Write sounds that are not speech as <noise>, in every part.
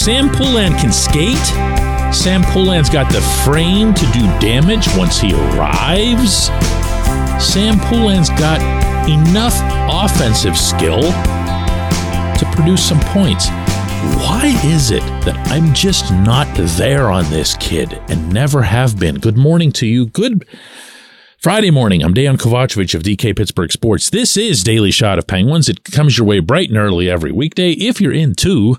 Sam Poulin can skate. Sam Poulin's got the frame to do damage once he arrives. Sam Poulin's got enough offensive skill to produce some points. Why is it that I'm just not there on this kid and never have been? Good morning to you. Good Friday morning. I'm Dejan Kovacevic of DK Pittsburgh Sports. This is Daily Shot of Penguins. It comes your way bright and early every weekday. If you're into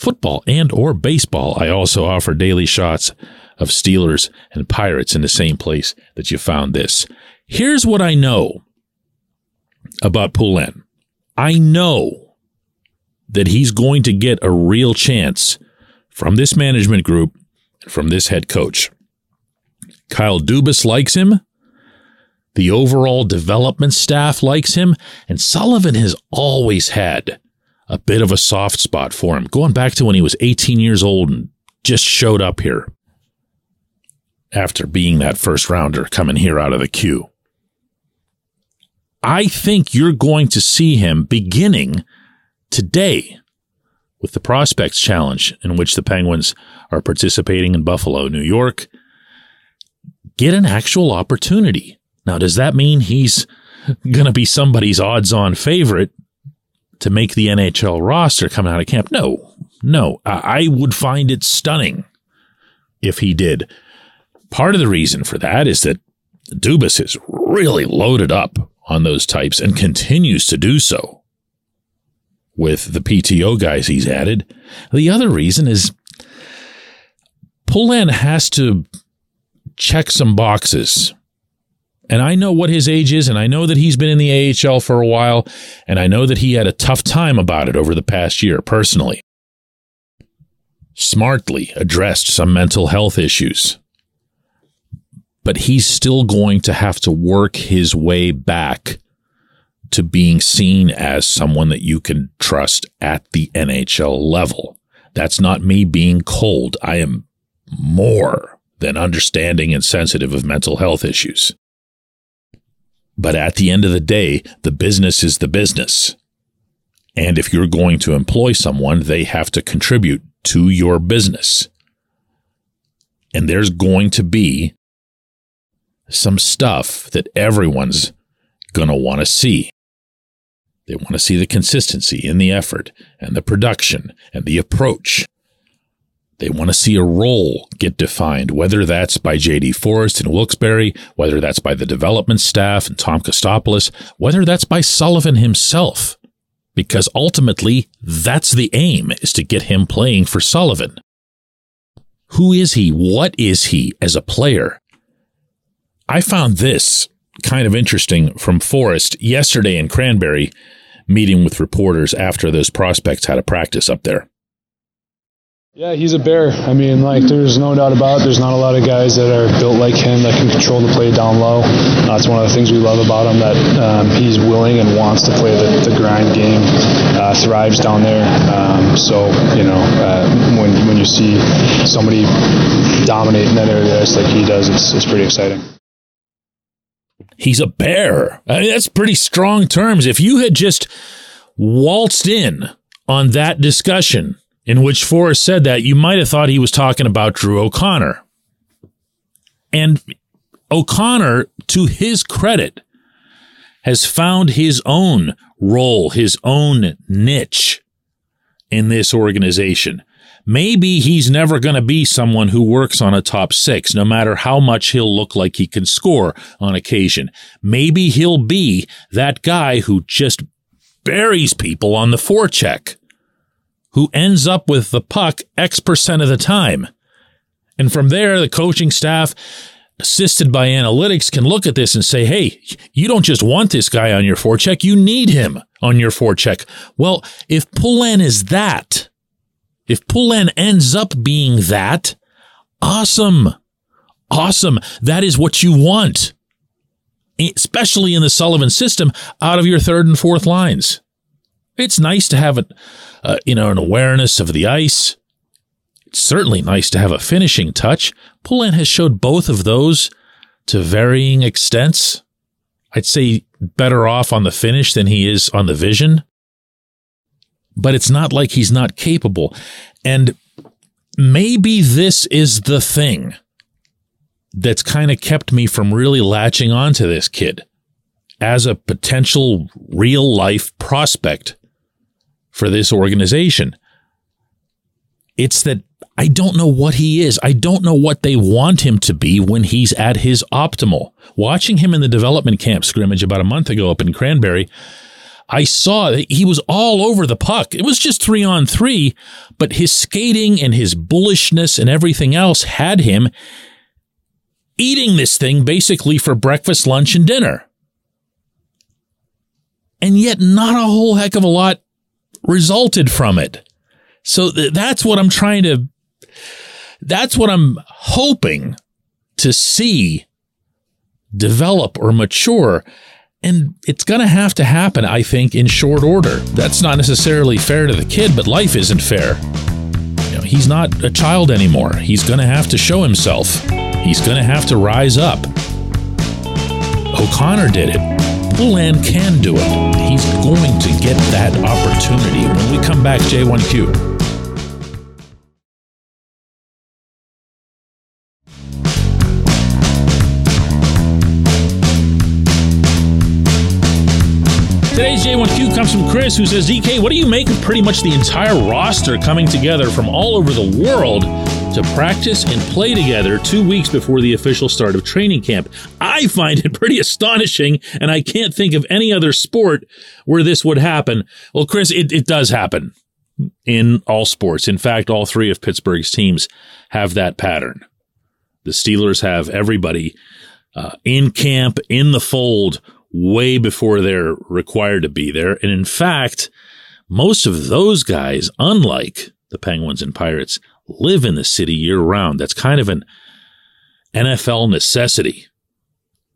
football and or baseball, I also offer daily shots of Steelers and Pirates in the same place that you found this. Here's what I know about Poulin. I know that he's going to get a real chance from this management group and from this head coach. Kyle Dubas likes him. The overall development staff likes him. And Sullivan has always had a bit of a soft spot for him, going back to when he was 18 years old and just showed up here after being that first rounder coming here out of the Q. I think you're going to see him beginning today with the Prospects Challenge, in which the Penguins are participating in Buffalo, New York, get an actual opportunity. Now, does that mean he's going to be somebody's odds on favorite to make the NHL roster coming out of camp. No, no, I would find it stunning if he did. Part of the reason for that is that Dubas is really loaded up on those types and continues to do so with the PTO guys he's added. The other reason is Poulin has to check some boxes and I know what his age is, and I know that he's been in the AHL for a while, and I know that he had a tough time about it over the past year personally. Smartly addressed some mental health issues. But he's still going to have to work his way back to being seen as someone that you can trust at the NHL level. That's not me being cold. I am more than understanding and sensitive of mental health issues. But at the end of the day, the business is the business. And if you're going to employ someone, they have to contribute to your business. And there's going to be some stuff that everyone's going to want to see. They want to see the consistency in the effort and the production and the approach. They want to see a role get defined, whether that's by JD Forrest and Wilkes-Barre, whether that's by the development staff and Tom Kostopoulos, whether that's by Sullivan himself. Because ultimately, that's the aim, is to get him playing for Sullivan. Who is he? What is he as a player? I found this kind of interesting from Forrest yesterday in Cranberry, meeting with reporters after those prospects had a practice up there. Yeah, he's a bear. I mean, like, there's no doubt about it. There's not a lot of guys that are built like him that can control the play down low. That's one of the things we love about him, that um, he's willing and wants to play the, the grind game, uh, thrives down there. Um, so, you know, uh, when, when you see somebody dominate in that area like he does, it's, it's pretty exciting. He's a bear. I mean, that's pretty strong terms. If you had just waltzed in on that discussion in which Forrest said that, you might have thought he was talking about Drew O'Connor. And O'Connor, to his credit, has found his own role, his own niche in this organization. Maybe he's never going to be someone who works on a top six, no matter how much he'll look like he can score on occasion. Maybe he'll be that guy who just buries people on the forecheck who ends up with the puck X percent of the time. And from there, the coaching staff assisted by analytics, can look at this and say, hey, you don't just want this guy on your forecheck, you need him on your forecheck. Well, if Poulin is that, if Poulin ends up being that, awesome. Awesome. That is what you want, especially in the Sullivan system out of your third and fourth lines. It's nice to have a, uh, you know, an awareness of the ice. It's certainly nice to have a finishing touch. Poulin has showed both of those to varying extents. I'd say better off on the finish than he is on the vision. But it's not like he's not capable. And maybe this is the thing that's kind of kept me from really latching onto this kid as a potential real life prospect for this organization. It's that I don't know what he is. I don't know what they want him to be when he's at his optimal. Watching him in the development camp scrimmage about a month ago up in Cranberry, I saw that he was all over the puck. It was just three on three, but his skating and his bullishness and everything else had him eating this thing basically for breakfast, lunch, and dinner. And yet, not a whole heck of a lot resulted from it. So th- that's what I'm trying to, that's what I'm hoping to see develop or mature. And it's going to have to happen, I think, in short order. That's not necessarily fair to the kid, but life isn't fair. You know, he's not a child anymore. He's going to have to show himself. He's going to have to rise up. O'Connor did it. Poulin can do it. He's going to get that opportunity. When we come back, J1Q. Today's J1Q comes from Chris, who says, DK, what do you make of pretty much the entire roster coming together from all over the world to practice and play together two weeks before the official start of training camp? I find it pretty astonishing, and I can't think of any other sport where this would happen. Well, Chris, it, it does happen in all sports. In fact, all three of Pittsburgh's teams have that pattern. The Steelers have everybody uh, in camp, in the fold, way before they're required to be there. And in fact, most of those guys, unlike the Penguins and Pirates, live in the city year round. That's kind of an NFL necessity.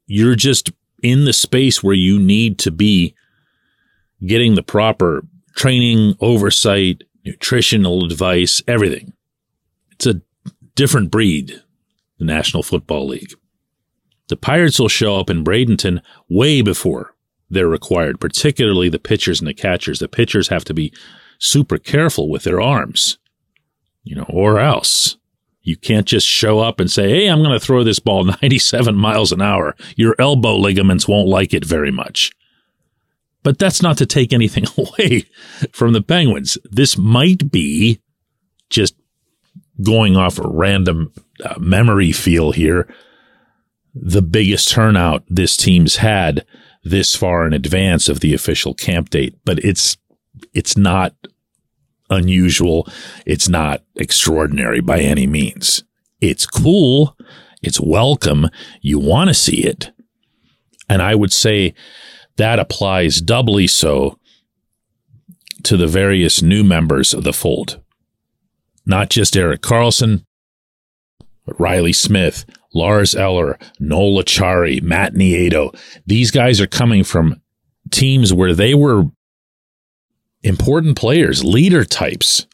You're just in the space where you need to be getting the proper training, oversight, nutritional advice, everything. It's a different breed, the National Football League. The Pirates will show up in Bradenton way before they're required, particularly the pitchers and the catchers. The pitchers have to be super careful with their arms, you know, or else you can't just show up and say, Hey, I'm going to throw this ball <laughs> 97 miles an hour. Your elbow ligaments won't like it very much. But that's not to take anything <laughs> away from the Penguins. This might be just going off a random uh, memory feel here the biggest turnout this team's had this far in advance of the official camp date, but it's it's not unusual. It's not extraordinary by any means. It's cool. It's welcome. You want to see it. And I would say that applies doubly so to the various new members of the fold. Not just Erik Karlsson, but Reilly Smith, Lars Eller, Noel Acciari, Matt Nieto. These guys are coming from teams where they were important players, leader types.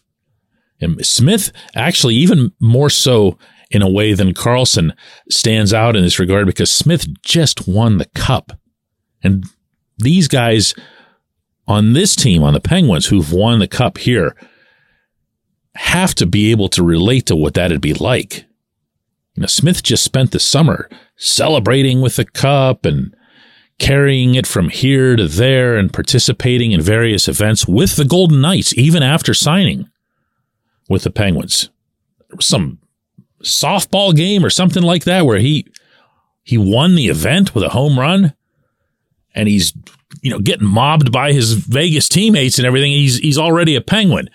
And Smith, actually, even more so in a way than Karlsson, stands out in this regard because Smith just won the cup. And these guys on this team, on the Penguins, who've won the cup here, have to be able to relate to what that'd be like. You know, Smith just spent the summer celebrating with the cup and carrying it from here to there and participating in various events with the Golden Knights, even after signing with the Penguins. Some softball game or something like that where he he won the event with a home run and he's you know getting mobbed by his Vegas teammates and everything. He's he's already a Penguin.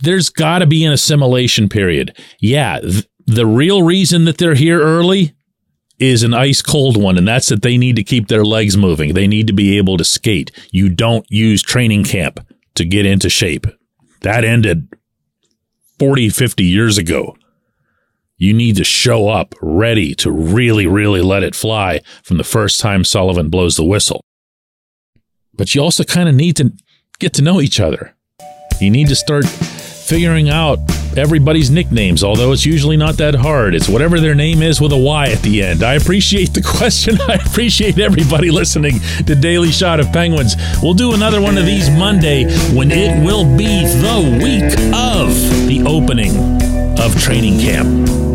There's got to be an assimilation period. Yeah, th- the real reason that they're here early is an ice cold one, and that's that they need to keep their legs moving. They need to be able to skate. You don't use training camp to get into shape. That ended 40, 50 years ago. You need to show up ready to really, really let it fly from the first time Sullivan blows the whistle. But you also kind of need to get to know each other. You need to start figuring out everybody's nicknames, although it's usually not that hard. It's whatever their name is with a Y at the end. I appreciate the <laughs> question. I appreciate everybody listening to Daily Shot of Penguins. We'll do another one of these Monday when it will be the week of the opening of training camp.